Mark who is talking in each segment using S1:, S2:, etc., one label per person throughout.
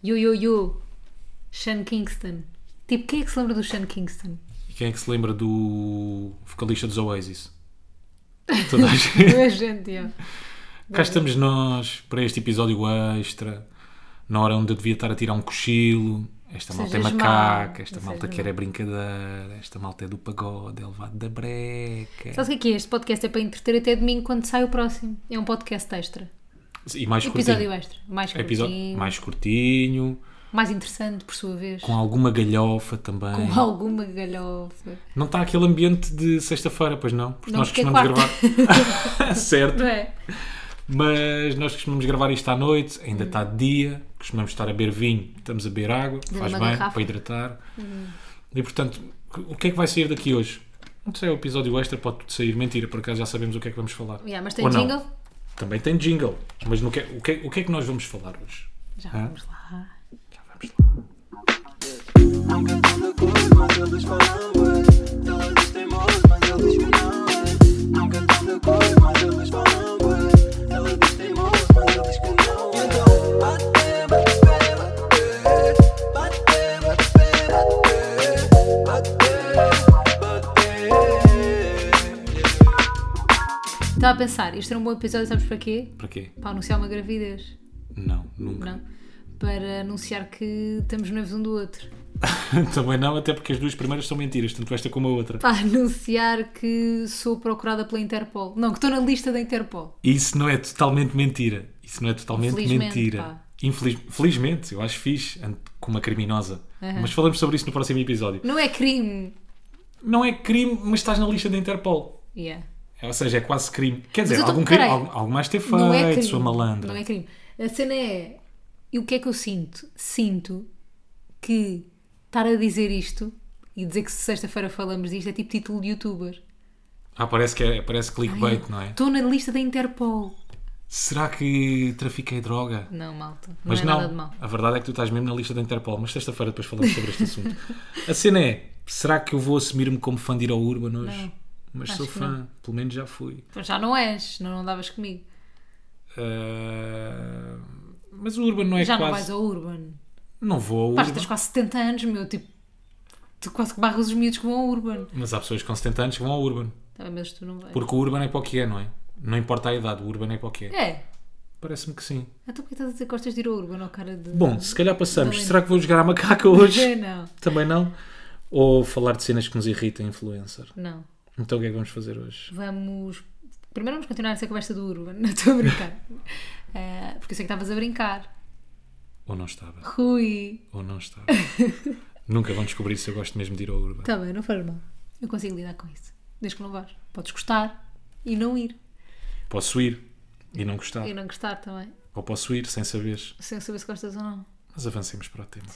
S1: Yo, yo, yo. Sean Kingston. Tipo, quem é que se lembra do Sean Kingston?
S2: E quem é que se lembra do vocalista dos Oasis? Toda a gente.
S1: Toda a gente, yeah.
S2: Cá estamos nós para este episódio extra, na hora onde eu devia estar a tirar um cochilo. Esta malta é macaca, esta
S1: não
S2: malta quer é brincadeira, esta malta é do pagode, é levado da breca.
S1: Sabes o que é que é? Este podcast é para entreter até domingo quando sai o próximo. É um podcast extra.
S2: E mais
S1: Episódio
S2: curtinho.
S1: extra. Mais
S2: Episódio
S1: curtinho.
S2: mais curtinho,
S1: mais interessante, por sua vez.
S2: com alguma galhofa também.
S1: Com alguma galhofa.
S2: Não está aquele ambiente de sexta-feira, pois não? Porque
S1: Não,
S2: nós
S1: porque é
S2: costumamos gravar. certo.
S1: É?
S2: Mas nós costumamos gravar isto à noite, ainda está de dia, costumamos estar a beber vinho, estamos a beber água, faz bem,
S1: garrafa.
S2: para hidratar. E portanto, o que é que vai sair daqui hoje? Não sei, o episódio extra pode tudo sair. Mentira, por acaso já sabemos o que é que vamos falar.
S1: Yeah, mas tem
S2: Ou não. Também tem jingle. Mas no que, o, que, o que é que nós vamos falar hoje?
S1: Já
S2: Hã?
S1: vamos lá.
S2: Já vamos lá.
S1: Estava a pensar, este era um bom episódio, sabes para quê?
S2: Para quê?
S1: Para anunciar uma gravidez.
S2: Não, nunca.
S1: Não? Para anunciar que estamos noivos um do outro.
S2: Também não, até porque as duas primeiras são mentiras, tanto esta como a outra.
S1: Para anunciar que sou procurada pela Interpol. Não, que estou na lista da Interpol.
S2: Isso não é totalmente mentira. Isso não é totalmente mentira.
S1: pá.
S2: Infeliz- Felizmente, eu acho fixe com uma criminosa.
S1: Aham.
S2: Mas falamos sobre isso no próximo episódio.
S1: Não é crime.
S2: Não é crime, mas estás na lista da Interpol.
S1: Yeah.
S2: É, Ou seja, é quase crime. Quer dizer, algum crime, mais ter feito,
S1: Não é crime.
S2: sua malandra.
S1: Não é crime. A cena é. E o que é que eu sinto? Sinto que estar a dizer isto e dizer que sexta-feira falamos disto é tipo título de youtuber.
S2: Ah, parece que é, parece clickbait, não é?
S1: Estou na lista da Interpol.
S2: Será que trafiquei droga?
S1: Não, malta. Não
S2: Mas
S1: é
S2: não,
S1: nada de mal.
S2: a verdade é que tu estás mesmo na lista da Interpol, mas sexta-feira depois falamos sobre este assunto. A cena é, será que eu vou assumir-me como fã de ir ao Urban hoje?
S1: Não,
S2: mas
S1: acho
S2: sou fã, pelo menos já fui.
S1: Mas já não és, não andavas comigo.
S2: Ah, mas o Urban não é
S1: já não
S2: quase...
S1: vais ao Urban.
S2: Não vou ao
S1: Pá,
S2: Urban.
S1: tens quase 70 anos, meu. Tipo, tu quase que barras os miúdos que vão ao Urban.
S2: Mas há pessoas com 70 anos que vão ao Urban.
S1: Tá mas tu não vais.
S2: Porque o Urban é para o que é, não é? Não importa a idade, o Urban é para o que é.
S1: É.
S2: Parece-me que sim.
S1: Então porquê estás a dizer que gostas de ir ao Urban, ó cara de...
S2: Bom, se calhar passamos.
S1: Não
S2: Será que vou jogar a macaca hoje?
S1: Não.
S2: Também não? Ou falar de cenas que nos irritam influencer?
S1: Não.
S2: Então o que é que vamos fazer hoje?
S1: Vamos. Primeiro vamos continuar essa conversa do Urban. Não estou a brincar. Eh, porque eu sei que estavas a brincar.
S2: Ou não estava?
S1: Rui.
S2: Ou não estava? Nunca vão descobrir se eu gosto mesmo de ir ao Urban.
S1: Está bem, não faz mal. Eu consigo lidar com isso. Desde que não vás. Podes gostar e não ir.
S2: Posso ir e não gostar.
S1: E não gostar também.
S2: Ou posso ir sem saberes.
S1: Sem saber se gostas ou não.
S2: Mas avancemos para o tema.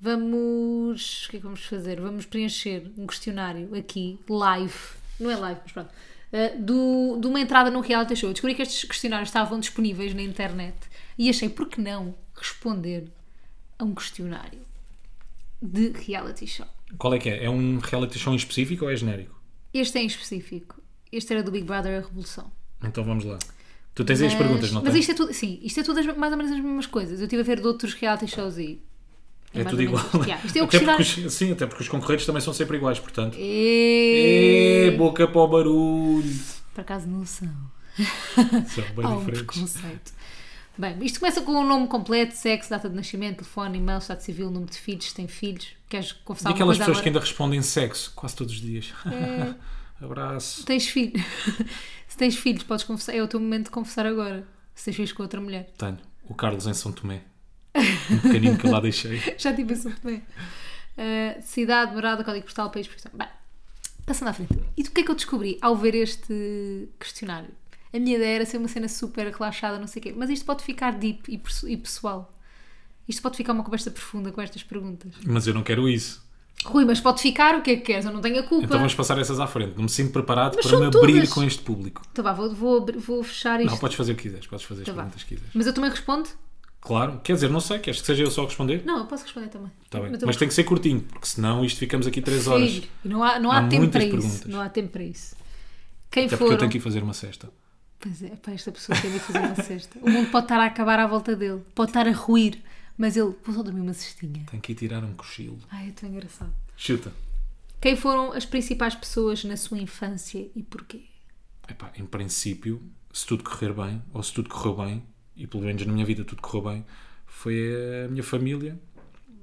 S1: Vamos. O que é que vamos fazer? Vamos preencher um questionário aqui, live. Não é live, mas pronto. eh, do, de uma entrada no reality show. Eu descobri que estes questionários estavam disponíveis na internet e achei, por que não responder a um questionário de reality show?
S2: Qual é que é? É um reality show em específico ou é genérico?
S1: Este é em específico. Este era do Big Brother A Revolução.
S2: Então vamos lá. Tu tens aí as perguntas, não
S1: mas
S2: tens?
S1: isto é tudo, sim, isto é tudo as- mais ou menos as mesmas coisas. Eu estive a ver de outros reality shows e.
S2: É tudo
S1: menos
S2: igual.
S1: isto. Yeah, Isto é o
S2: até porque
S1: questionário.
S2: os, sim, até porque os concorrentes também são sempre iguais, portanto.
S1: E...
S2: Ê, boca para o barulho.
S1: Por acaso não são.
S2: São bem
S1: um
S2: diferentes.
S1: preconceito. Bem, isto começa com o nome completo, sexo, data de nascimento, telefone, e-mail, estado civil, número de filhos, se tem filhos. Queres confessar
S2: E aquelas pessoas que
S1: agora?
S2: ainda respondem sexo quase todos os dias.
S1: É.
S2: Abraço.
S1: Tens filhos. se tens filhos, podes confessar. É o teu momento de confessar agora. Se tens filhos com outra mulher.
S2: Tenho. O Carlos em São Tomé. Um pequenino que eu lá deixei.
S1: Já tive esse também. Uh, cidade, morada, código postal, país, profissão. Bem, passando à frente. E do que é que eu descobri ao ver este questionário? A minha ideia era ser uma cena super relaxada, não sei o quê. Mas isto pode ficar deep e, e pessoal. Isto pode ficar uma conversa profunda com estas perguntas.
S2: Mas eu não quero isso.
S1: Rui, mas pode ficar o que é que queres? Eu não tenho a culpa.
S2: Então vamos passar essas à frente. Não me sinto preparado
S1: Mas
S2: para me abrir
S1: todas.
S2: com este público.
S1: Então vá, vou, vou, vou fechar isto.
S2: Não, podes fazer o que quiseres. Podes fazer as
S1: Então
S2: perguntas que quiseres.
S1: Mas eu também respondo?
S2: Claro. Quer dizer, não sei. Queres que seja eu só a responder?
S1: Não, eu posso responder também.
S2: Tá bem.
S1: Mas
S2: tem que ser curtinho, porque senão isto ficamos aqui 3 horas.
S1: Filho, e não há, não há,
S2: Há
S1: tempo para isso.
S2: perguntas.
S1: Não há tempo para isso. Quem
S2: Até porque eu tenho que ir fazer uma cesta.
S1: Pois é, para esta pessoa tem de fazer uma cesta. O mundo pode estar a acabar à volta dele, pode estar a ruir, Mas ele, vou só dormir uma cestinha.
S2: Tenho que ir tirar um cochilo.
S1: Ai, é tão engraçado.
S2: Chuta.
S1: Quem foram as principais pessoas na sua infância e porquê?
S2: Epá, em princípio, se tudo correr bem, ou se tudo correu bem, e pelo menos na minha vida tudo correu bem, foi a minha família,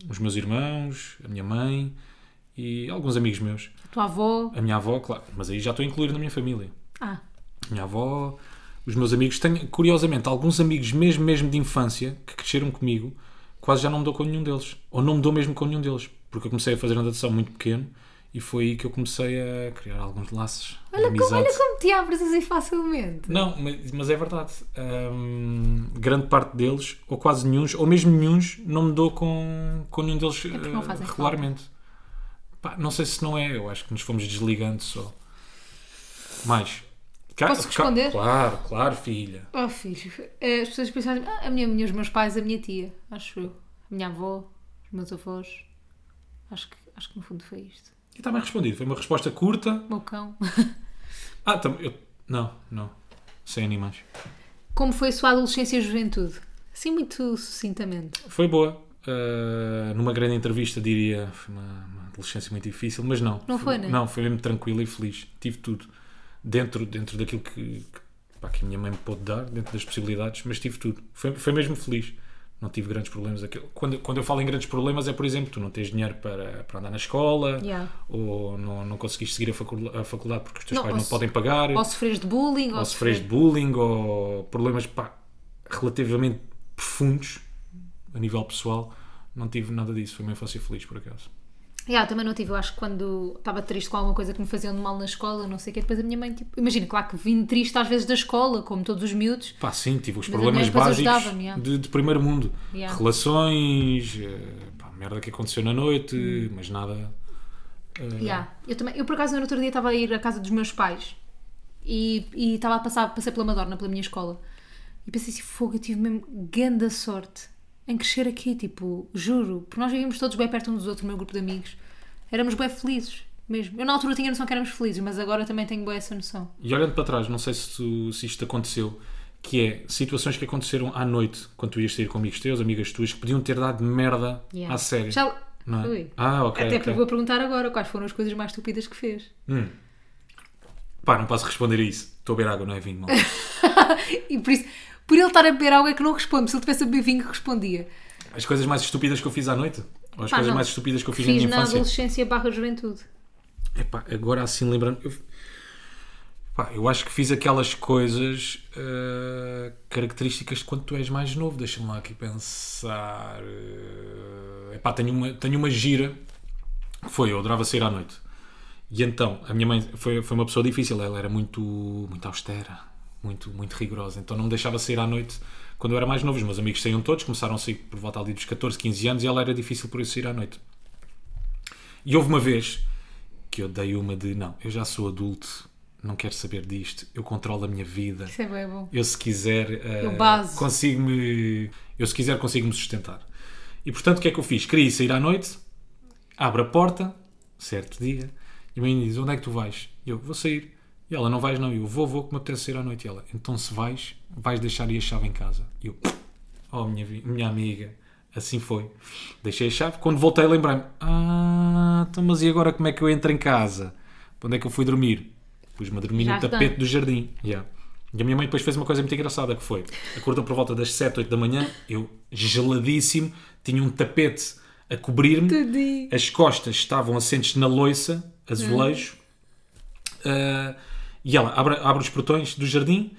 S2: os meus irmãos, a minha mãe e alguns amigos meus.
S1: A tua avó?
S2: A minha avó, claro, mas aí já estou a incluir na minha família.
S1: Ah,
S2: minha avó, os meus amigos. Tenho, curiosamente, alguns amigos mesmo, mesmo de infância que cresceram comigo, quase já não me dou com nenhum deles. Ou não me dou mesmo com nenhum deles. Porque eu comecei a fazer natação muito pequeno e foi aí que eu comecei a criar alguns laços
S1: olha, como, olha como te abres assim facilmente.
S2: Não, mas, mas é verdade. Hum, grande parte deles, ou quase nenhum, ou mesmo nenhum, não me dou com, com nenhum deles
S1: porque não
S2: eh, regularmente. Pá, não sei se não é, eu acho que nos fomos desligando só. Mais.
S1: Posso responder?
S2: Claro, claro, filha.
S1: Oh, filho, eh, as pessoas pensam ah, a minha, minha- os meus pais, a minha tia, acho eu. A minha avó, os meus avós. Acho que, acho que no fundo foi isto.
S2: E está bem respondido. Foi uma resposta curta.
S1: O meu cão.
S2: Ah, tam, eu, não, não. Sem animais.
S1: Como foi a sua adolescência e juventude? Assim, muito sucintamente.
S2: Foi boa. Uh, numa grande entrevista diria foi uma, uma adolescência muito difícil, mas não.
S1: Não foi, né?
S2: Não, foi mesmo tranquilo e feliz. Tive tudo. Dentro, dentro daquilo que, que, pá, que a minha mãe me pôde dar, dentro das possibilidades, mas tive tudo. Foi, foi mesmo feliz. Não tive grandes problemas. Aquilo- Quando, quando eu falo em grandes problemas é, por exemplo, tu não tens dinheiro para, para andar na escola
S1: Yeah.
S2: ou não, não conseguiste seguir a facul- a faculdade porque os teus
S1: Não,
S2: pais
S1: ou
S2: não
S1: se-
S2: podem pagar
S1: Ou sofres de bullying,
S2: ou sofres de bullying ou problemas pá, relativamente profundos a nível pessoal, não tive nada disso. Foi uma infância feliz, por acaso.
S1: Yeah, também não tive, eu acho que quando estava triste com alguma coisa que me faziam de mal na escola, não sei o quê, depois a minha mãe, tipo, imagina, claro que vim triste às vezes da escola, como todos os miúdos,
S2: Pá, sim, tive os problemas básicos
S1: yeah.
S2: de, de primeiro mundo.
S1: Yeah.
S2: Relações, eh, pá, merda que aconteceu na noite,
S1: Hum.
S2: mas nada. eh,
S1: Yeah. Eu, também, eu por acaso no outro dia estava a ir à casa dos meus pais e, e estava a passar, passei pela Madorna, pela minha escola, e pensei assim, fogo, eu tive mesmo grande sorte em crescer aqui, tipo, juro, porque nós vivíamos todos bem perto uns dos outros, o meu grupo de amigos, éramos bem felizes, mesmo. Eu na altura tinha noção que éramos felizes, mas agora também tenho bem essa noção.
S2: E olhando para trás, não sei se, tu- se isto aconteceu, que é situações que aconteceram à noite, quando tu ias sair com amigos teus, amigas tuas, que podiam ter dado merda
S1: Yeah.
S2: à série.
S1: Já...
S2: Não é? Ah, ok.
S1: Até
S2: ok.
S1: porque vou perguntar agora quais foram as coisas mais estúpidas que fez.
S2: Pá, não posso responder a isso. Estou a beber água, não é vinho, mal.
S1: E por isso, por ele estar a beber algo é que não responde. Se ele tivesse a beber vinho, respondia.
S2: As coisas mais estúpidas que eu fiz à noite? Ou as
S1: Pá,
S2: coisas
S1: não.
S2: mais estúpidas que eu fiz, na minha
S1: na
S2: infância?
S1: adolescência barra juventude.
S2: Epá, agora assim lembrando. Eu, pá, eu acho que fiz aquelas coisas eh, características de quando tu és mais novo. Deixa-me lá aqui pensar. eh, epá, tenho uma, tenho uma gira que foi, eu adorava sair à noite. E então, a minha mãe foi, foi uma pessoa difícil, ela era muito, muito austera, muito, muito rigorosa. Então não me deixava sair à noite quando eu era mais novo. Os meus amigos saíam todos, começaram a sair por volta ali dos 14, 15 anos e ela era difícil por isso sair à noite. E houve uma vez que eu dei uma de não, eu já sou adulto, não quero saber disto, eu controlo a minha vida.
S1: Isso é bem bom.
S2: Eu se quiser eh,
S1: Eu baso.
S2: consigo-me. Eu se quiser consigo-me sustentar. E portanto o que é que eu fiz? Queria sair à noite, abre a porta, certo dia, e a mãe diz: Onde é que tu vais? E eu vou sair. E ela não vais, não. E eu vou, vou, que me apetece sair à noite. E ela, então se vais, vais deixar aí a chave em casa. E eu, oh minha, minha amiga, assim foi. Deixei a chave. Quando voltei, lembrei-me: Ah, então, mas e agora como é que eu entro em casa? Para onde é que eu fui dormir? Pus-me a dormir
S1: Já
S2: no
S1: está.
S2: tapete do jardim. Yeah. E a minha mãe depois fez uma coisa muito engraçada que foi, acordou por volta das 7, 8 da manhã, eu geladíssimo, tinha um tapete a cobrir-me, as costas estavam assentes na loiça, azulejo, ah, e ela abre, abre os portões do jardim,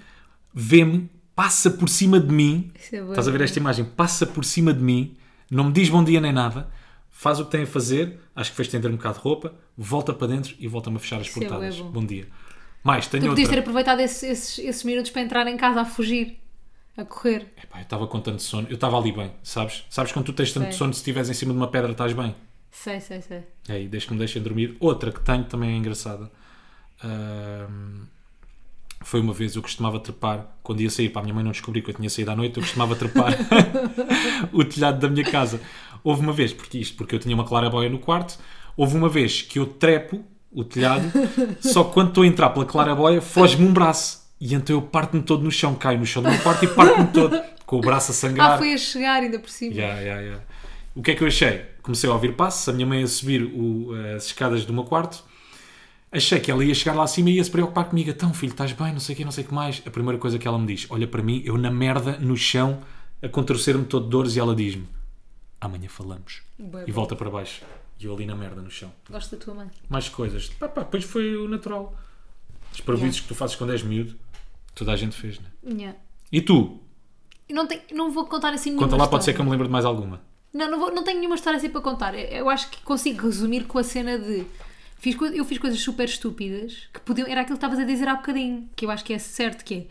S2: vê-me, passa por cima de mim,
S1: é
S2: estás a ver esta imagem, passa por cima de mim, não me diz bom dia nem nada, faz o que tem a fazer, acho que foi estender um bocado de roupa, volta para dentro e volta-me a fechar as
S1: Isso é
S2: portadas.
S1: bom.
S2: bom dia. Mais, tenho
S1: Tu podias ter
S2: outra.
S1: aproveitado esses, esses, esses minutos para entrar em casa a fugir, a correr.
S2: Epá, eu estava com tanto sono, eu estava ali bem, sabes? Sabes quando tu tens tanto
S1: Sei.
S2: sono, se estiveres em cima de uma pedra estás bem?
S1: Sei, sei, sei.
S2: É aí, desde que me deixem dormir. Outra que tenho também é engraçada. Foi uma vez eu costumava trepar, quando ia sair, para a minha mãe não descobrir que eu tinha saído à noite, eu costumava trepar o telhado da minha casa. Houve uma vez, porque isto, porque eu tinha uma claraboia no quarto, houve uma vez que eu trepo o telhado, só que quando estou a entrar pela claraboia, foge-me um braço. E então eu parto-me todo no chão, caio no chão do meu quarto e parto-me todo, com o braço a sangrar.
S1: Ah, foi a chegar ainda por cima.
S2: Yeah, yeah, yeah. O que é que eu achei? Comecei a ouvir passos, a minha mãe a subir o- as escadas do meu quarto. Achei que ela ia chegar lá acima e ia se preocupar comigo. Então, filho, estás bem? Não sei o que, não sei o que mais. A primeira coisa que ela me diz: olha para mim, eu na merda, no chão, a contorcer-me todo de dores, e ela diz-me: amanhã falamos. E volta para baixo. E eu ali na merda, no chão.
S1: Gosto da tua mãe.
S2: Mais coisas. Pá, pá, depois foi o natural. Os parvoízes que tu fazes quando és miúdo, toda a gente fez, né?
S1: Yeah.
S2: E tu?
S1: Eu não, tenho, não vou contar assim nenhuma
S2: Conta lá, pode ser que
S1: história.
S2: eu me lembre de mais alguma.
S1: Não, não, vou, não tenho nenhuma história assim para contar. Eu acho que consigo resumir com a cena de. Fiz, eu fiz coisas super estúpidas que podiam. Era aquilo que estavas a dizer há bocadinho, que eu acho que é certo, que é.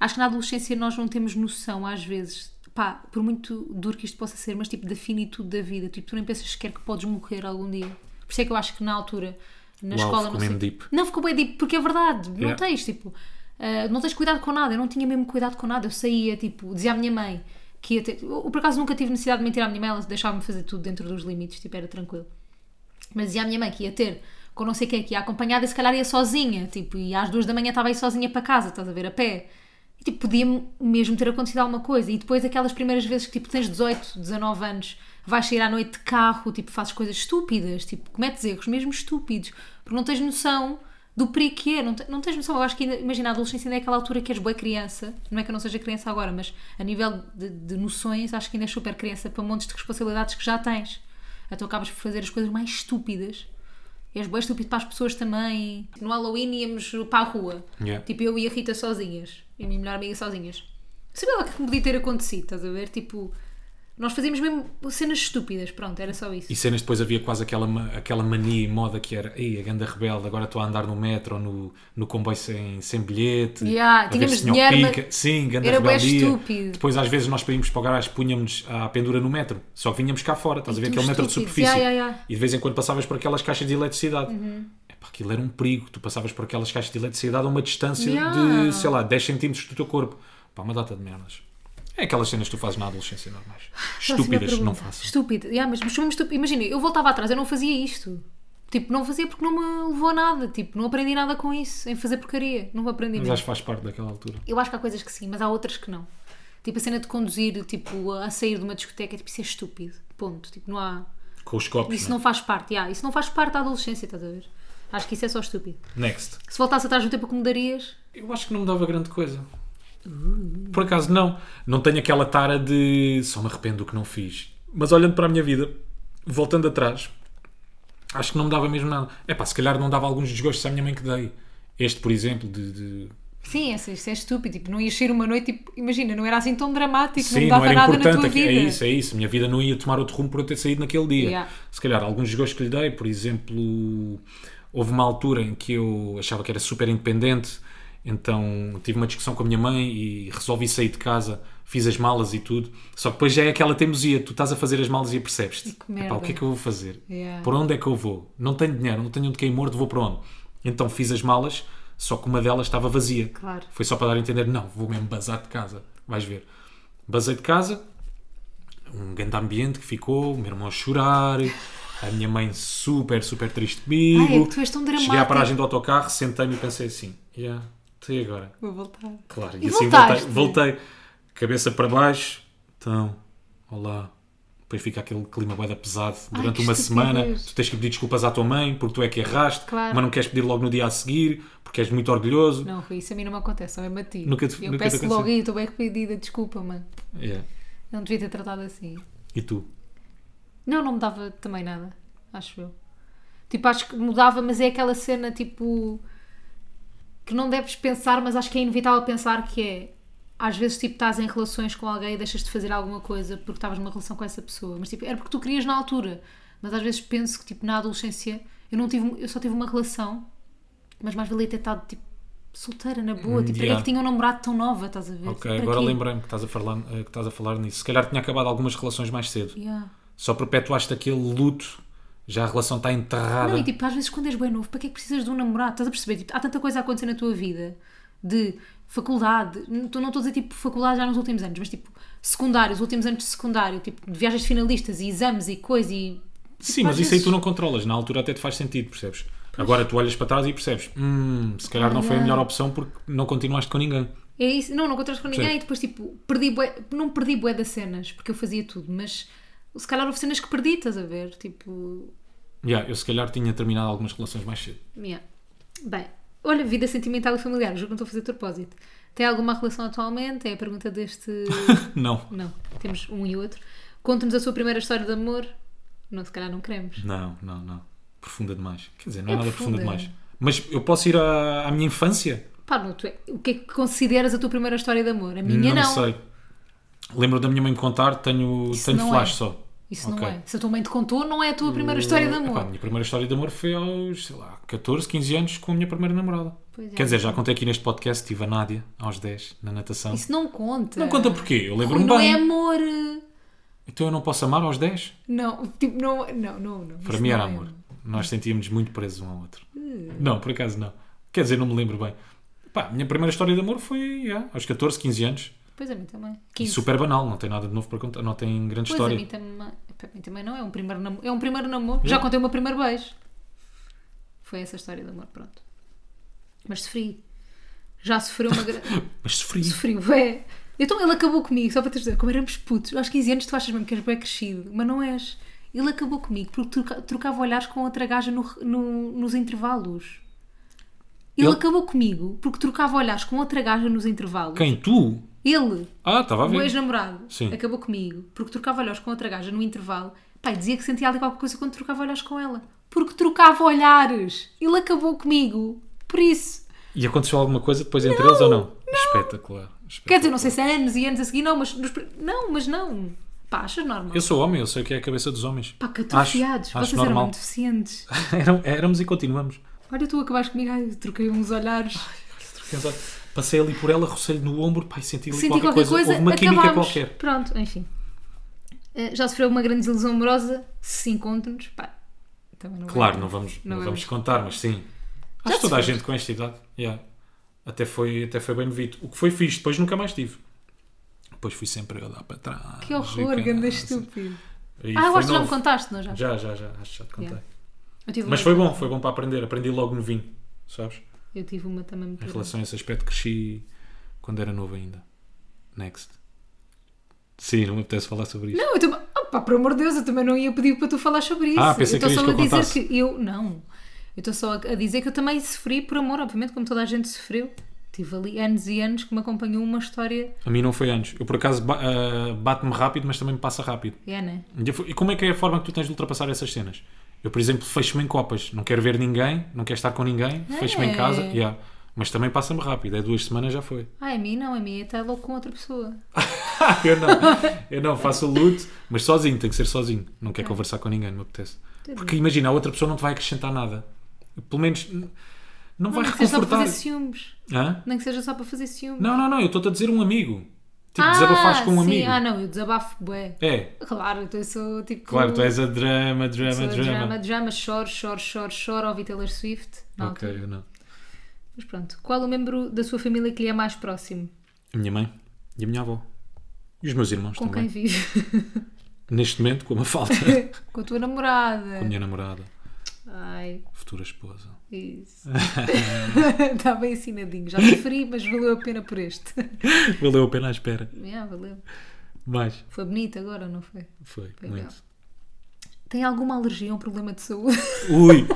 S1: Acho que na adolescência nós não temos noção, às vezes, pá, por muito duro que isto possa ser, mas tipo, da finitude da vida. Tipo, tu nem pensas sequer que podes morrer algum dia. Por isso é que eu acho que na altura, na
S2: Uau,
S1: escola,
S2: ficou
S1: não sei.
S2: deep.
S1: Não, ficou bem deep, porque é verdade. Não
S2: Yeah.
S1: tens, tipo, ah, não tens cuidado com nada. Eu não tinha mesmo cuidado com nada. Eu saía, tipo, dizia à minha mãe que ia ter. Eu, por acaso, nunca tive necessidade de mentir à minha mãe, ela deixava-me fazer tudo dentro dos limites, tipo, era tranquilo. Mas dizia à minha mãe que ia ter com não sei quem, que ia acompanhada e se calhar ia sozinha, tipo, e às duas da manhã estava aí sozinha para casa, estás a ver, a pé. E tipo, podia mesmo ter acontecido alguma coisa. E depois aquelas primeiras vezes que tipo tens 18, 19 anos, vais sair à noite de carro, tipo, fazes coisas estúpidas, tipo, cometes erros mesmo estúpidos, porque não tens noção do perigo que é, não, te- não tens noção. Eu acho que imagina, a adolescência ainda é aquela altura que és boa criança, não é que eu não seja criança agora, mas a nível de, de noções, acho que ainda és super criança para montes de responsabilidades que já tens. Então acabas por fazer as coisas mais estúpidas. És bem estúpido para as pessoas também. No Halloween íamos para a rua.
S2: Yeah.
S1: Tipo, eu e a Rita sozinhas. E a minha melhor amiga sozinhas. Sabia lá o que podia ter acontecido, estás a ver? Tipo, nós fazíamos mesmo cenas estúpidas. Pronto, era só isso.
S2: E cenas depois havia quase aquela, aquela mania e moda que era Ei, a ganda rebelde, agora estou a andar no metro ou no, no comboio sem, sem bilhete.
S1: Yeah,
S2: a
S1: tínhamos dinheiro,
S2: pica. Sim, ganda
S1: era
S2: rebeldia.
S1: estúpido.
S2: Depois às vezes nós para irmos para o garagem punhamos à pendura no metro, só que vinhamos cá fora, estás a ver
S1: E
S2: aquele
S1: tu
S2: metro de superfície.
S1: Yeah, yeah.
S2: E de vez em quando passavas por aquelas caixas de eletricidade.
S1: Uhum.
S2: Epá, aquilo era um perigo, tu passavas por aquelas caixas de eletricidade a uma distância
S1: Yeah.
S2: de, sei lá, 10 centímetros do teu corpo. Pá, uma data de merdas. É aquelas cenas que tu fazes na adolescência normais. Estúpidas, não faças.
S1: Estúpido. Yeah, mas mesmo estúpido. Imagina, eu voltava atrás, eu não fazia isto. Tipo, não fazia porque não me levou a nada. Tipo, não aprendi nada com isso, em fazer porcaria. Não aprendi
S2: Mas
S1: mesmo.
S2: acho que faz parte daquela altura.
S1: Eu acho que há coisas que sim, mas há outras que não. Tipo, a cena de conduzir, tipo, a sair de uma discoteca, tipo, isso é estúpido. Ponto. Tipo, não há...
S2: Com os copos,
S1: Isso
S2: né?
S1: não faz parte, yeah, isso não faz parte da adolescência, estás a ver? Acho que isso é só estúpido.
S2: Next.
S1: Se voltasse atrás no tempo, como mudarias?
S2: Eu acho que não me dava grande coisa. Por acaso, não. Não tenho aquela tara de só me arrependo do que não fiz. Mas olhando para a minha vida, voltando atrás, acho que não me dava mesmo nada. É pá, se calhar não dava alguns desgostos à minha mãe que dei. Este, por exemplo, de. de-
S1: Sim, isso, isso é estúpido. Tipo, não ias sair uma noite, tipo, imagina, não era assim tão dramático,
S2: Sim,
S1: não
S2: não
S1: dava
S2: era
S1: nada na tua
S2: é-
S1: vida.
S2: É isso, é isso. Minha vida não ia tomar outro rumo por eu ter saído naquele dia.
S1: Yeah.
S2: Se calhar, alguns desgostos que lhe dei, por exemplo, houve uma altura em que eu achava que era super independente, então tive uma discussão com a minha mãe e resolvi sair de casa, fiz as malas e tudo. Só que depois já é aquela teimosia, tu estás a fazer as malas e percebes-te. O que é que eu vou fazer?
S1: Yeah.
S2: Por onde é que eu vou? Não tenho dinheiro, não tenho onde cair morto, vou para onde? Então fiz as malas, só que uma delas estava vazia.
S1: Claro.
S2: Foi só para dar a entender, não, vou mesmo bazar de casa. Vais ver. Basei de casa, um grande ambiente que ficou, o meu irmão a chorar, a minha mãe super, super triste comigo.
S1: Ai, é que tu és tão
S2: Cheguei à
S1: dramático.
S2: paragem do autocarro, sentei-me e pensei assim, yeah, até agora.
S1: Vou voltar.
S2: Claro, e,
S1: E
S2: assim
S1: voltaste?
S2: voltei, voltei, cabeça para baixo, então, olá. Depois fica aquele clima bué da pesado
S1: Ai,
S2: durante
S1: que
S2: uma semana. Tu tens que pedir desculpas à tua mãe porque tu é que erraste,
S1: Claro.
S2: mas não queres pedir logo no dia a seguir porque és muito orgulhoso.
S1: Não, Rui, isso a mim não me acontece, só é a ti.
S2: Nunca te-
S1: Eu
S2: nunca
S1: peço logo aí, estou bem arrependida, desculpa, mano.
S2: Yeah.
S1: Não devia ter tratado assim.
S2: E tu?
S1: Não, não me dava também nada, acho eu. Tipo, acho que mudava, mas é aquela cena, tipo, que não deves pensar, mas acho que é inevitável pensar que é, às vezes, tipo, estás em relações com alguém e deixas de fazer alguma coisa porque estavas numa relação com essa pessoa. Mas, tipo, era porque tu querias na altura. Mas às vezes penso que, tipo, na adolescência, eu, não tive, eu só tive uma relação, mas mais valia ter estado, tipo, solteira, na boa. Tipo, para que é
S2: yeah.
S1: que tinha um namorado tão nova, estás a ver?
S2: Ok,
S1: Para
S2: agora lembrei-me que estás, a falar, eh, que estás a falar nisso. Se calhar tinha acabado algumas relações mais cedo.
S1: Yeah.
S2: Só perpetuaste aquele luto, já a relação está enterrada.
S1: Não, e tipo, às vezes quando és bem novo, para que é que precisas de um namorado? Estás a perceber? Tipo, há tanta coisa a acontecer na tua vida de faculdade, tu não estou a dizer tipo faculdade já nos últimos anos, mas tipo secundário, os últimos anos de secundário, tipo de viagens de finalistas e exames e coisa e.
S2: Sim,
S1: tipo,
S2: mas
S1: às
S2: isso aí
S1: vezes-
S2: tu não controlas. Na altura até te faz sentido, percebes? Agora tu olhas para trás e percebes, hum, se calhar não foi a melhor opção porque não continuaste com ninguém.
S1: É isso, não, não encontraste com ninguém
S2: Sim.
S1: e depois tipo, perdi bué, não perdi bué das cenas, porque eu fazia tudo, mas se calhar houve cenas que perdi, estás a ver? Tipo,
S2: Yeah, eu se calhar tinha terminado algumas relações mais cedo.
S1: yeah. Bem, olha, vida sentimental e familiar, juro que não estou a fazer propósito. Tem alguma relação atualmente? É a pergunta deste.
S2: Não,
S1: não, temos um e outro. Conta-nos a sua primeira história de amor. Não, se calhar não queremos.
S2: não, não, não. Profunda demais. Quer dizer, não é,
S1: É
S2: nada profunda
S1: profunda.
S2: demais. Mas eu posso ir à, à minha infância?
S1: Pá, não, tu é- o que é que consideras a tua primeira história de amor? A minha não.
S2: sei. Lembro da minha mãe me contar, tenho,
S1: Isso
S2: tenho
S1: não
S2: flash
S1: é.
S2: só.
S1: Isso
S2: Ok.
S1: não é. Se a tua mãe te contou, não é a tua primeira história de
S2: Epá,
S1: amor.
S2: a minha primeira história de amor foi aos, sei lá, 14, 15 anos com a minha primeira namorada.
S1: Pois é.
S2: Quer dizer, já contei aqui neste podcast, tive a Nádia aos 10 na natação.
S1: Isso não conta.
S2: Não conta porquê? Eu
S1: Rui,
S2: lembro-me
S1: não
S2: bem.
S1: é amor.
S2: Então eu não posso amar aos 10?
S1: Não, tipo, não, não, não. não.
S2: Para
S1: Isso
S2: mim
S1: não
S2: era
S1: é
S2: amor. Nós sentíamos muito presos um ao outro. Não, por acaso não. Quer dizer, não me lembro bem. Pá, a minha primeira história de amor foi yeah, aos 14, 15 anos.
S1: Pois a mim também.
S2: E
S1: 15.
S2: super banal, não tem nada de novo para contar, não tem grande
S1: Pois a
S2: história.
S1: mim também. Para mim também não é um primeiro namoro. É um primeiro namoro. Já contei o meu primeiro beijo. Foi essa a história de amor, pronto. Mas sofri. Já sofreu uma grande.
S2: Mas sofri.
S1: Sofreu, é. Então ele acabou comigo, só para te dizer, como éramos putos, aos 15 anos tu achas mesmo que és bem crescido, mas não és. Ele acabou comigo porque troca- trocava olhares com outra gaja no- no- nos intervalos. Ele,
S2: Ele-
S1: acabou comigo porque trocava olhares com outra gaja nos intervalos.
S2: Quem? Tu?
S1: Ele,
S2: Ah, estava a
S1: o
S2: ver.
S1: ex-namorado,
S2: Sim.
S1: acabou comigo porque trocava olhares com outra gaja no intervalo. Pai, dizia que sentia ali qualquer coisa quando trocava olhares com ela. Porque trocava olhares. Ele acabou comigo. Por isso.
S2: E aconteceu alguma coisa depois entre eles ou não? Espetacular.
S1: Quer dizer, não sei se é anos e anos a seguir, não, mas. nos não, mas não. Pá, achas normal?
S2: Eu sou homem, eu sei o que é a cabeça dos homens.
S1: Pá, catrofiados.
S2: Acho- acho
S1: Vocês eram
S2: normal.
S1: deficientes.
S2: Éram- Éramos e continuamos.
S1: Olha, tu acabaste comigo, ai, troquei uns olhares.
S2: Passei ali por ela, rocei-lhe no ombro, pai, senti ali
S1: Senti
S2: qualquer,
S1: qualquer coisa,
S2: Houve uma química
S1: acabámos.
S2: qualquer.
S1: Pronto, enfim. Eh, Já sofreu uma grande desilusão amorosa? Se encontro-nos, pá. Também não vai
S2: Claro,
S1: dar.
S2: não vamos, não
S1: Não
S2: vamos contar, mas sim.
S1: Já
S2: Acho que toda a gente com esta idade. yeah. Até, foi, até foi bem novido. O que foi fixe, depois nunca mais tive. Depois fui sempre a dar para trás.
S1: Que
S2: e
S1: horror,
S2: caralho.
S1: ganda estúpido.
S2: Aí
S1: Ah, eu acho que já me contaste, não já?
S2: Já, já, já. Acho que já te contei.
S1: Yeah.
S2: Mas foi bom, foi bom para aprender. Aprendi logo no vinho, sabes?
S1: Eu tive uma também muito
S2: Em
S1: grande.
S2: relação a esse aspecto, cresci quando era novo ainda. Next. Sim, não me apetece falar sobre isto.
S1: Não, eu também. Opa, por amor de Deus, eu também não ia pedir para tu falar sobre isso.
S2: Ah, pensei
S1: eu estou só a
S2: que eu
S1: dizer
S2: contasse.
S1: que eu. Não. Eu estou só a dizer que eu também sofri por amor, obviamente, como toda a gente sofreu. Tive ali anos e anos que me acompanhou uma história.
S2: A mim não foi antes. Eu, por acaso, ba- ah, bate-me rápido, mas também me passa rápido.
S1: É, né?
S2: E como é que é a forma que tu tens de ultrapassar essas cenas? Eu, por exemplo, fecho-me em copas. Não quero ver ninguém, não quero estar com ninguém. Fecho-me em
S1: É.
S2: casa. yeah. Mas também passa-me rápido. É duas semanas já foi.
S1: Ah, a mim não, a mim está logo com outra pessoa.
S2: eu não. Eu não faço o luto, mas sozinho. Tem que ser sozinho. Não quero conversar com ninguém, não me apetece. Porque imagina, a outra pessoa não te vai acrescentar nada. Pelo menos n- não vai
S1: Nem que seja só para
S2: reconfortar.
S1: fazer ciúmes.
S2: Hã?
S1: Nem que seja só para fazer ciúmes.
S2: Não, não, não. Eu estou-te a dizer um amigo. Tipo,
S1: ah,
S2: desabafares com um
S1: sim.
S2: amigo.
S1: Ah, não, eu desabafo, bué.
S2: É.
S1: Claro, então eu sou tipo.
S2: Claro, tu és a drama, drama,
S1: sou
S2: drama.
S1: drama, drama, choro, choro, choro, choro, ouvi Taylor Swift. na
S2: Ok, eu não.
S1: Mas pronto. Qual o membro da sua família que lhe é mais próximo?
S2: A minha mãe e a minha avó. E os meus irmãos
S1: Com
S2: também.
S1: quem vive?
S2: Neste momento, com uma falta.
S1: Com a tua namorada.
S2: com a minha namorada,
S1: Ai,
S2: futura esposa.
S1: isso. Está bem assinadinho. Já sofri, mas valeu a pena por este.
S2: Valeu a pena à espera.
S1: Yeah, valeu.
S2: Mais.
S1: Foi bonito agora, não foi?
S2: Foi,
S1: Foi
S2: muito.
S1: Tem alguma alergia ou um problema de saúde?
S2: Ui!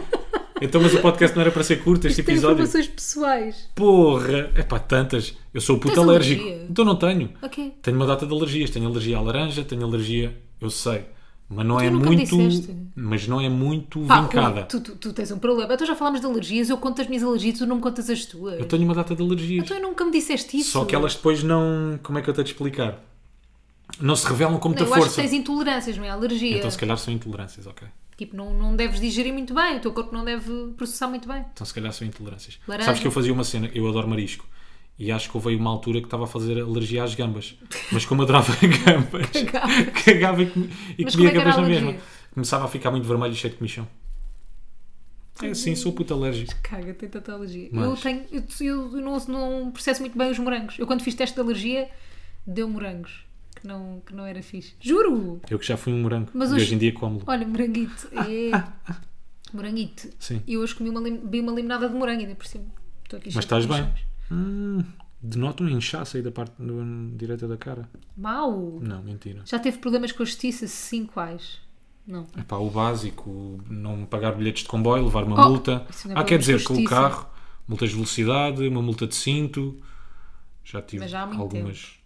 S2: Então, mas o podcast não era para ser curto, este
S1: Tem
S2: episódio?
S1: informações pessoais.
S2: Porra! É pá, tantas. Eu sou puto
S1: Tens
S2: alérgico.
S1: alergia?
S2: Então não tenho.
S1: Ok.
S2: Tenho uma data de alergias. Tenho alergia à laranja, tenho alergia, eu sei. Mas não
S1: Tu
S2: é muito. Mas não é muito
S1: Pá,
S2: vincada.
S1: Tu, tu, tu tens um problema. Então já falámos de alergias, eu conto as minhas alergias, tu não me contas as tuas.
S2: Eu tenho uma data de alergias.
S1: Então eu nunca me disseste isso.
S2: Só que elas depois não. Como é que eu tenho de explicar? Não se revelam com muita
S1: Não, eu acho que
S2: força.
S1: tens intolerâncias, não é? Alergia.
S2: Então se calhar são intolerâncias, ok.
S1: Tipo, não, não deves digerir muito bem, o teu corpo não deve processar muito bem.
S2: Então se calhar são intolerâncias.
S1: Laranja.
S2: Sabes que eu fazia uma cena, eu adoro marisco. E acho que houve uma altura que estava a fazer alergia às gambas. Mas como adorava gambas,
S1: Cagava.
S2: cagava e, comi- e comia
S1: como é
S2: gambas na mesma. Começava a ficar muito vermelho e cheio de comichão. É assim, sou puto alérgico.
S1: Caga, tem tanta alergia.
S2: Mas-
S1: Eu tenho, eu, eu não, não processo muito bem os morangos. Eu quando fiz teste de alergia, deu morangos. Que não, que não era fixe. Juro!
S2: Eu que já fui um morango.
S1: Mas
S2: e
S1: hoje-
S2: hoje em dia como-lo.
S1: Olha, moranguito. É. Moranguito.
S2: Sim.
S1: E hoje comi uma, lim- uma limonada de morango ainda por cima. Estou aqui
S2: Mas estás bem? Hum, denota um inchaço aí da parte do- direita da cara.
S1: Mau.
S2: Não, mentira.
S1: Já teve problemas com a justiça? Sim, quais? Não.
S2: Epá, o básico, não pagar bilhetes de comboio, levar uma
S1: Oh,
S2: multa.
S1: é
S2: Ah, quer dizer,
S1: com
S2: o carro, multas de velocidade, uma multa de cinto. Já tive
S1: já
S2: algumas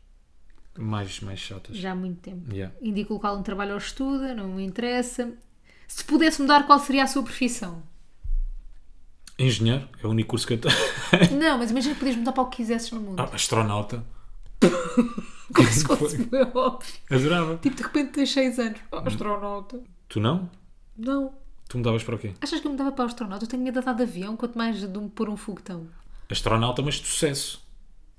S2: mais, mais chatas.
S1: Já há muito tempo.
S2: Yeah.
S1: Indica o local onde trabalha ou estuda, não me interessa. Se pudesse mudar, qual seria a sua profissão?
S2: Engenheiro, é o único curso que eu tenho.
S1: Não, mas imagina que podias mudar para o que quisesses no mundo.
S2: Ah, astronauta.
S1: Como se fosse bem óbvio.
S2: Adorava.
S1: Tipo, de repente tens 6 anos. Oh, astronauta.
S2: Tu não?
S1: Não.
S2: Tu mudavas para o quê?
S1: Achas que eu me dava para o astronauta? Eu tenho medo de andar de avião, quanto mais de me pôr um foguetão.
S2: Astronauta, mas de sucesso.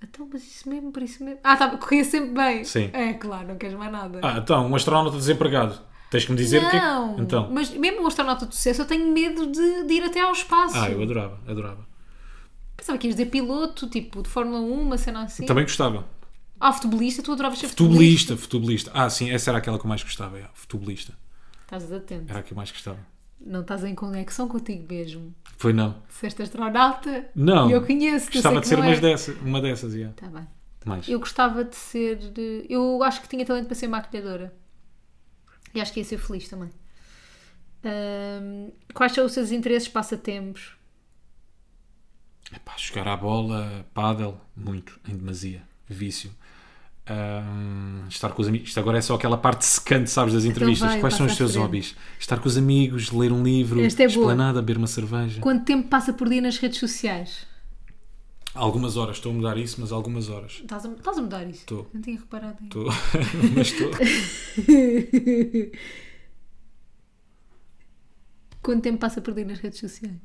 S1: Então, mas isso mesmo, por isso mesmo. Ah, tá, corria sempre bem.
S2: Sim.
S1: É, claro, não queres mais nada.
S2: Ah, então, um astronauta desempregado. Tens que me dizer o que é que-
S1: não,
S2: Então.
S1: mas mesmo um astronauta de sucesso, eu tenho medo de, de ir até ao espaço.
S2: Ah, eu adorava, adorava.
S1: Pensava que ias dizer piloto, tipo, de Fórmula 1, uma cena assim.
S2: Também gostava.
S1: Ah, futebolista, tu adoravas ser futebolista.
S2: Futebolista, futebolista. Ah, sim, essa era aquela que eu mais gostava. é, Futebolista.
S1: Estás atento.
S2: Era a que eu mais gostava.
S1: Não estás em conexão contigo mesmo.
S2: Foi não.
S1: Disseste astronauta.
S2: Não.
S1: Eu conheço.
S2: Gostava de ser
S1: mais
S2: umas dessa, uma dessas, yeah.
S1: Está bem.
S2: Mais.
S1: Eu gostava de ser. eh, Eu acho que tinha talento para ser maquilhadora. E acho que ia ser feliz também. Ahm, quais são os seus interesses, passatempos?
S2: Epá, jogar à bola, pádel, muito, em demasia. Vício. Ahm, estar com os amigos. Isto agora é só aquela parte secante, sabes, das entrevistas.
S1: vai,
S2: Quais são os teus hobbies? Estar com os amigos, ler um livro,
S1: Esta é boa.
S2: esplanada, beber uma cerveja.
S1: Quanto tempo passa por dia nas redes sociais?
S2: Algumas horas, estou a mudar isso, mas algumas horas.
S1: Estás a, estás a mudar isso?
S2: Estou.
S1: Não tinha reparado ainda.
S2: Estou. mas estou.
S1: Quanto tempo passa por dia nas redes sociais?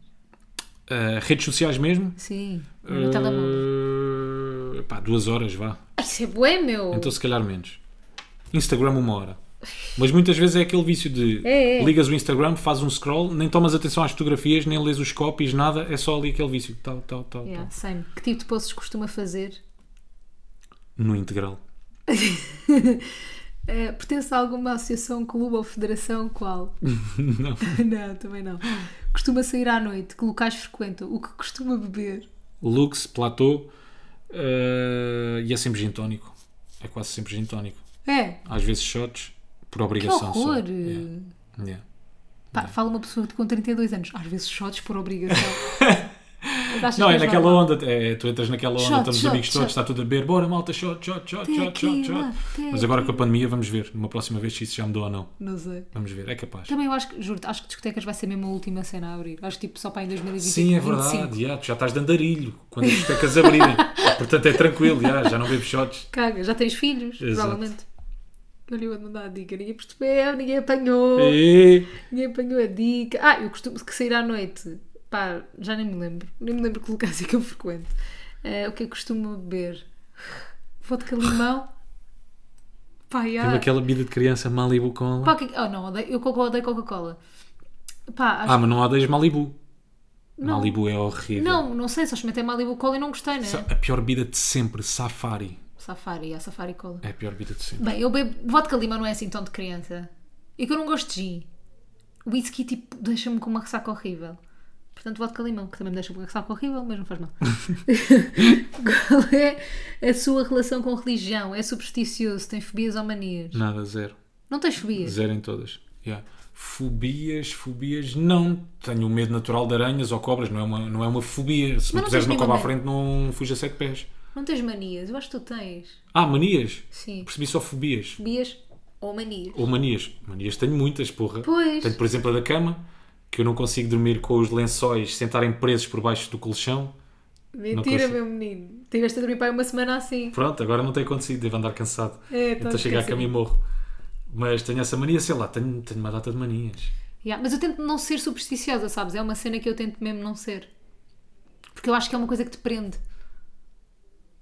S2: Ah, redes sociais mesmo?
S1: Sim. No telemóvel.
S2: Ah, pá, duas horas, vá.
S1: Isso é bué, meu.
S2: Então se calhar menos. Instagram uma hora. Mas muitas vezes é aquele vício de
S1: É, é.
S2: ligas o Instagram, fazes um scroll, nem tomas atenção às fotografias, nem lês os copies, nada, é só ali aquele vício. Tal, tal, tal,
S1: Yeah,
S2: tal.
S1: Que tipo de posts costuma fazer?
S2: No integral.
S1: Eh, pertence a alguma associação, clube ou federação? Qual?
S2: Não.
S1: não, também não. Costuma sair à noite? Que locais frequenta? O que costuma beber?
S2: Lux, platô eh, e é sempre gin tónico. É quase sempre gin tónico.
S1: É.
S2: Às vezes shots, por
S1: Que
S2: obrigação só.
S1: horror!
S2: Yeah. Yeah.
S1: Pá, fala uma pessoa com 32 anos. Às vezes shots por obrigação.
S2: Não,
S1: que
S2: é naquela onda, é, tu entras naquela onda,
S1: Shot,
S2: estamos
S1: shot,
S2: amigos todos,
S1: shot.
S2: está tudo a beber, bora malta, shot, shot, shot, shot, shot, shot. Mas agora com a pandemia vamos ver, numa próxima vez se isso já mudou ou não.
S1: Não sei.
S2: Vamos ver, é capaz.
S1: Também eu acho que, juro acho que discotecas vai ser mesmo a última cena a abrir. Acho que tipo só para em 2025.
S2: Sim, é
S1: 25.
S2: verdade, já, tu já estás de andarilho quando as discotecas abrirem. Portanto é tranquilo, já, já não bebes shots.
S1: Caga, já tens filhos,
S2: Exato.
S1: provavelmente. Olha, eu a mandar a dica. Ninguém percebeu, ninguém apanhou.
S2: E...
S1: Ninguém apanhou a dica. Ah, eu costumo que sair à noite. Pá, já nem me lembro. Nem me lembro que locais é que eu frequento. Eh, o que é que costumo beber? Vodka limão? Pá, já.
S2: Tem aquela bebida de criança Malibu com
S1: Pá, que é que- Oh, não, odeio, eu odeio Coca-Cola. Pá, acho
S2: Ah, mas não odeias Malibu.
S1: Não.
S2: Malibu é horrível.
S1: Não, não sei, só experimentei Malibu Cola e não gostei, né?
S2: A pior bebida de sempre, Safari.
S1: Safari, a Safari Cola.
S2: É a pior bebida de sempre.
S1: Bem, eu bebo vodka limão não é assim tão de criança. E que eu não gosto de gin. Whisky, tipo, deixa-me com uma ressaca horrível. Portanto, vodka limão, que também me deixa com uma ressaca horrível, mas não faz mal. Qual é a sua relação com religião? É supersticioso? Tem fobias ou manias?
S2: Nada, zero.
S1: Não tens fobias?
S2: Zero em todas. Yeah. Fobias, fobias, não. Tenho medo natural de aranhas ou cobras, não é uma, não é uma fobia. Se me
S1: não
S2: puseres uma cobra à frente, não fuja sete pés.
S1: Não tens manias? Eu acho que tu tens.
S2: Ah, manias.
S1: Sim.
S2: Percebi só fobias.
S1: Fobias ou manias?
S2: Ou manias. Manias tenho muitas, porra.
S1: Pois.
S2: Tenho, por exemplo, a da cama, que eu não consigo dormir com os lençóis sentarem presos por baixo do colchão.
S1: Mentira, meu menino. Tiveste a dormir para aí uma semana assim.
S2: Pronto, agora não tem acontecido, devo andar cansado.
S1: É, tá
S2: então chego à cama e morro. Mas tenho essa mania, sei lá, tenho, tenho uma data de manias.
S1: Yeah, mas eu tento não ser supersticiosa, sabes? É uma cena que eu tento mesmo não ser. Porque eu acho que é uma coisa que te prende.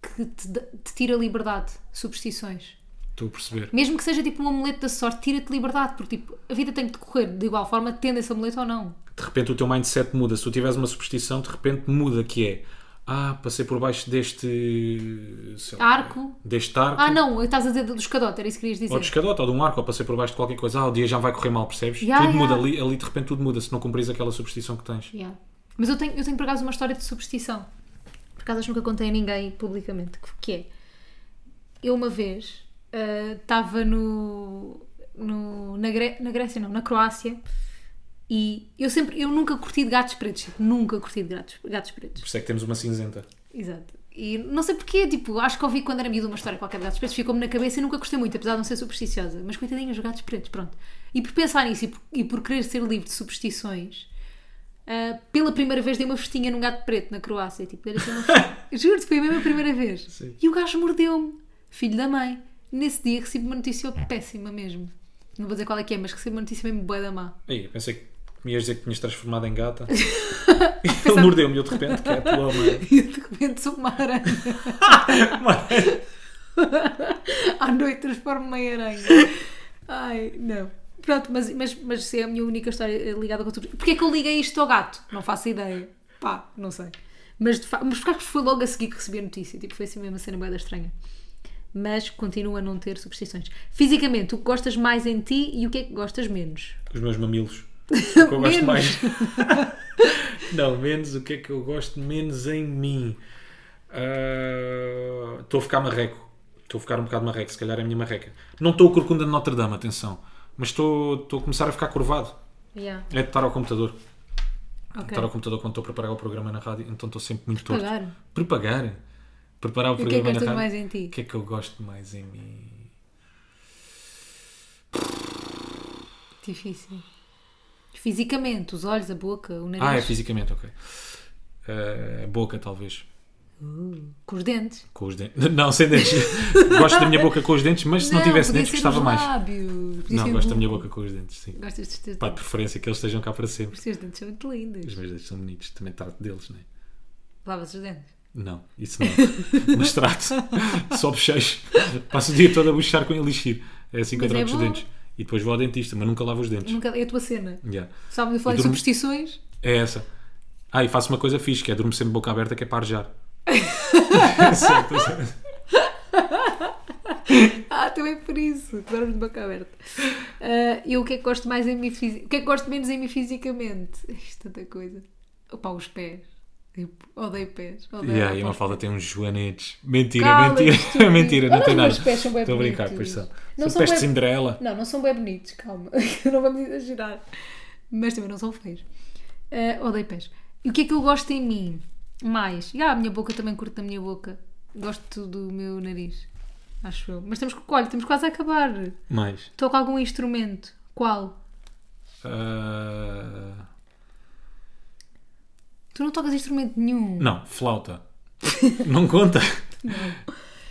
S1: Que te, te tira liberdade. Superstições.
S2: Estou a perceber.
S1: Mesmo que seja tipo um amuleto da sorte, tira-te liberdade. Porque tipo, a vida tem que decorrer de igual forma, tendo esse amuleto ou não.
S2: De repente o teu mindset muda. Se tu tiveres uma superstição, de repente muda, que é Ah, passei por baixo deste. lá,
S1: Arco.
S2: Deste arco.
S1: Ah, não, estás a dizer do escadote, era isso que querias dizer.
S2: Ou de escadote, ou de um arco, ou passei por baixo de qualquer coisa. Ah, o dia já vai correr mal, percebes?
S1: Ya,
S2: tudo
S1: ya.
S2: muda ali, ali de repente tudo muda se não cumpris aquela superstição que tens.
S1: Yeah. Mas eu tenho, eu tenho por acaso uma história de superstição. Por acaso acho que nunca contei a ninguém publicamente. que- é, eu uma vez ah, estava no, no, na, Gré- na Grécia, não, na Croácia, e eu sempre, eu nunca curti de gatos pretos, tipo, nunca curti de gatos, gatos pretos.
S2: Por isso é que temos uma cinzenta.
S1: Exato. E não sei porquê, tipo, acho que ouvi quando era miúdo uma história qualquer de gatos pretos, ficou-me na cabeça e nunca gostei muito, apesar de não ser supersticiosa. Mas coitadinhos, os gatos pretos, pronto. E por pensar nisso e por, e por querer ser livre de superstições, ah, pela primeira vez dei uma festinha num gato preto na Croácia. Tipo, dei assim uma. Juro-te, foi a mesma primeira vez.
S2: Sim.
S1: E o gajo mordeu-me, filho da mãe. Nesse dia recebi uma notícia péssima mesmo. Não vou dizer qual é que é, mas recebi uma notícia mesmo boa da má.
S2: Aí, eu pensei que me ias dizer que tinhas transformado em gata. Ele mordeu-me eu de repente, que é a tua mãe.
S1: E de repente sou uma aranha. À noite transformo-me em aranha. Ai, não. Pronto, mas, mas, mas é a minha única história ligada com tudo. Porquê é que eu liguei isto ao gato? Não faço ideia. Pá, não sei. Mas, de fa... mas que foi logo a seguir que recebi a notícia? Tipo, foi assim mesmo uma cena boeda estranha. Mas continuo a não ter superstições. Fisicamente, o que gostas mais em ti e o que é que gostas menos?
S2: Os meus mamilos. O que eu gosto
S1: Menos.
S2: mais. não, menos o que é que eu gosto menos em mim. Ah, Estou a ficar marreco. Estou a ficar um bocado marreco, se calhar é a minha marreca. Não estou o corcunda de Notre Dame, atenção. Mas estou, estou a começar a ficar curvado.
S1: Yeah.
S2: É de estar ao computador.
S1: Ok.
S2: Estar ao computador quando estou a preparar o programa na rádio, então estou sempre muito torto.
S1: Preparar?
S2: Prepagar. Preparar o
S1: E o que é que
S2: programa
S1: gostas
S2: na rádio.
S1: mais em ti?
S2: O que é que eu gosto mais em mim?
S1: Difícil. Fisicamente, os olhos, a boca, o nariz.
S2: Ah, é fisicamente, ok. Ah, boca, talvez.
S1: Com os dentes.
S2: Com os dentes. Não, sem dentes. gosto da minha boca com os dentes, mas se não, tivesse
S1: podia
S2: dentes gostava mais.
S1: Lábios.
S2: Não, gosto da minha boca com os dentes, sim.
S1: Gostas dos teus
S2: Pá, de preferência que eles estejam cá para sempre.
S1: Os teus dentes são muito lindos.
S2: Os meus dentes são bonitos, também trato deles, não é?
S1: Lavas os dentes.
S2: Não, isso não. Mas trato. Só bochecho. Passo o dia todo a bochechar com elixir. É assim que eu
S1: é
S2: trato os
S1: bom.
S2: dentes. E depois vou ao dentista, mas nunca lavo os dentes.
S1: Nunca... É a tua cena.
S2: Yeah.
S1: Sabe de falar
S2: E
S1: de
S2: durmo-
S1: superstições?
S2: É essa. Ah, e faço uma coisa fixe, que é durmo sempre boca aberta, que é para arejar.
S1: Ah, também por isso. Dormes de boca aberta. Ah, e o que é que gosto mais em mim O que é que gosto menos em mim fisicamente? Isto é tanta coisa. Opa, os pés. Tipo, odeio pés. Odeio
S2: Yeah, e a
S1: opa,
S2: Mafalda tem uns joanetes. Mentira,
S1: Cala-te,
S2: mentira. mentira, não tem
S1: os
S2: nada.
S1: meus pés são bem
S2: Estou a brincar, pois são.
S1: Não
S2: São
S1: são
S2: pés de Cinderela.
S1: Não, não são bem bonitos, calma. não vamos exagerar. Mas também não são feios. Ah, odeio pés. E o que é que eu gosto em mim? Mais. E ah, a minha boca também curto da minha boca. Gosto do meu nariz. Acho eu. Mas temos que. Olha, temos quase a acabar.
S2: Mais.
S1: Toco algum instrumento. Qual?
S2: Ah,
S1: Tu não tocas instrumento nenhum.
S2: Não, flauta. não conta.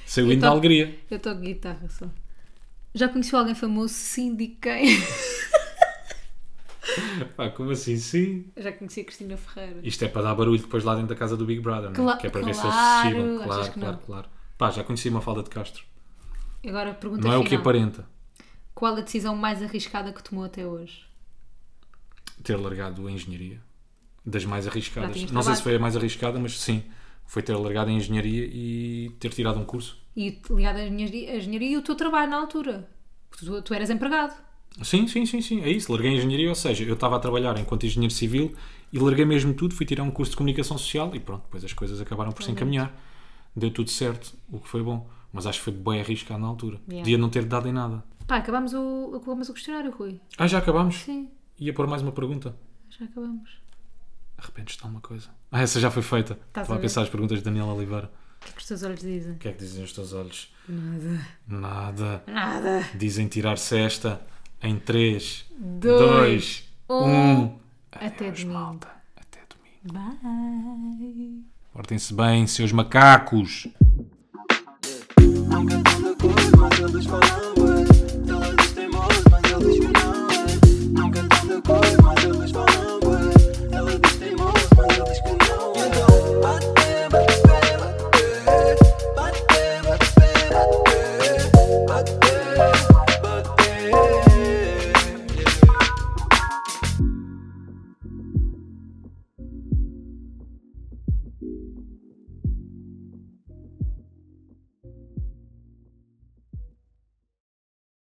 S2: Sei o hino da alegria.
S1: Eu toco guitarra só. Já conheceu alguém famoso? Sim, de quem?
S2: Pá, como assim? Sim.
S1: Eu já conheci a Cristina Ferreira.
S2: Isto é para dar barulho depois lá dentro da casa do Big Brother, não é?
S1: Cla-
S2: que é para ver se
S1: claro,
S2: eles se Claro, claro,
S1: não?
S2: claro. Pá, já conheci uma falda de Castro.
S1: Agora pergunta
S2: Não é o
S1: final.
S2: que aparenta
S1: Qual a decisão mais arriscada que tomou até hoje?
S2: ter largado a engenharia. Das mais arriscadas. Não sei se foi a mais arriscada, mas sim. Foi ter largado a engenharia e ter tirado um curso.
S1: E ligado à engenharia, à engenharia e o teu trabalho na altura. Porque Tu, tu eras empregado.
S2: Sim, sim, sim, sim. É isso. Larguei a engenharia, ou seja, eu estava a trabalhar enquanto engenheiro civil e larguei mesmo tudo, fui tirar um curso de comunicação social e pronto, depois as coisas acabaram por se encaminhar. Deu tudo certo, o que foi bom. Mas acho que foi bem arriscado na altura.
S1: Yeah.
S2: Podia não ter dado em nada.
S1: Pá, acabámos o, acabámos o questionário, Rui.
S2: Ah, já acabámos?
S1: Sim,
S2: Ia pôr mais uma pergunta.
S1: já acabamos.
S2: Arrependes-te de alguma coisa? Ah, essa já foi feita.
S1: Estás
S2: Estava
S1: a
S2: a pensar as perguntas de Daniel Oliveira.
S1: O que é que os teus olhos dizem?
S2: O que é que dizem os teus olhos?
S1: Nada.
S2: Nada.
S1: Nada.
S2: Dizem tirar-se esta em 3,
S1: Dois,
S2: 2,
S1: um.
S2: 1.
S1: Até
S2: Adeus,
S1: domingo.
S2: malta. Até domingo.
S1: Bye.
S2: Portem-se bem, seus macacos.
S3: Nunca